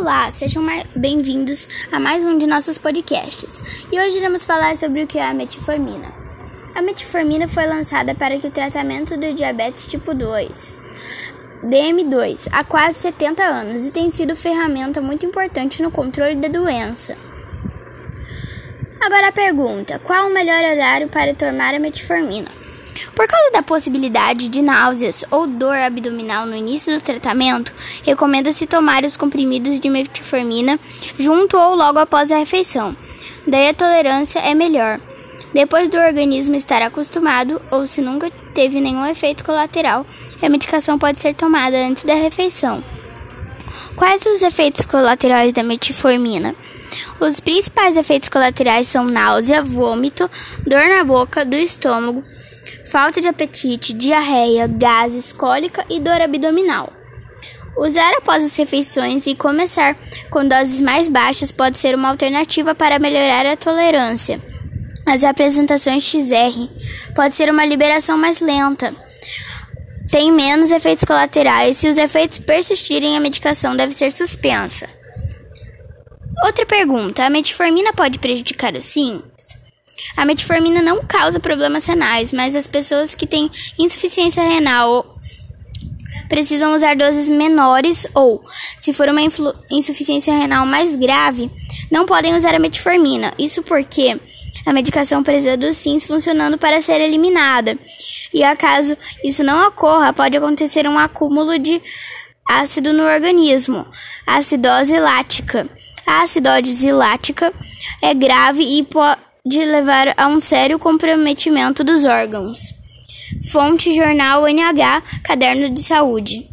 Olá, sejam bem-vindos a mais um de nossos podcasts. E hoje iremos falar sobre o que é a metformina. A metformina foi lançada para o tratamento do diabetes tipo 2, DM2, há quase 70 anos e tem sido ferramenta muito importante no controle da doença. Agora a pergunta: qual o melhor horário para tomar a metformina? Por causa da possibilidade de náuseas ou dor abdominal no início do tratamento, recomenda-se tomar os comprimidos de metformina junto ou logo após a refeição. Daí a tolerância é melhor. Depois do organismo estar acostumado ou se nunca teve nenhum efeito colateral, a medicação pode ser tomada antes da refeição. Quais os efeitos colaterais da metformina? Os principais efeitos colaterais são náusea, vômito, dor na boca, do estômago, falta de apetite, diarreia, gases, cólica e dor abdominal. Usar após as refeições e começar com doses mais baixas pode ser uma alternativa para melhorar a tolerância. As apresentações XR pode ser uma liberação mais lenta. Tem menos efeitos colaterais. Se os efeitos persistirem, a medicação deve ser suspensa. Outra pergunta: a metformina pode prejudicar os rins? A metformina não causa problemas renais, mas as pessoas que têm insuficiência renal precisam usar doses menores ou, se for uma insuficiência renal mais grave, não podem usar a metformina. Isso porque a medicação precisa dos rins funcionando para ser eliminada. E acaso isso não ocorra, pode acontecer um acúmulo de ácido no organismo, acidose lática. A acidose lática é grave e pode de levar a um sério comprometimento dos órgãos. Fonte Jornal NH, Caderno de Saúde.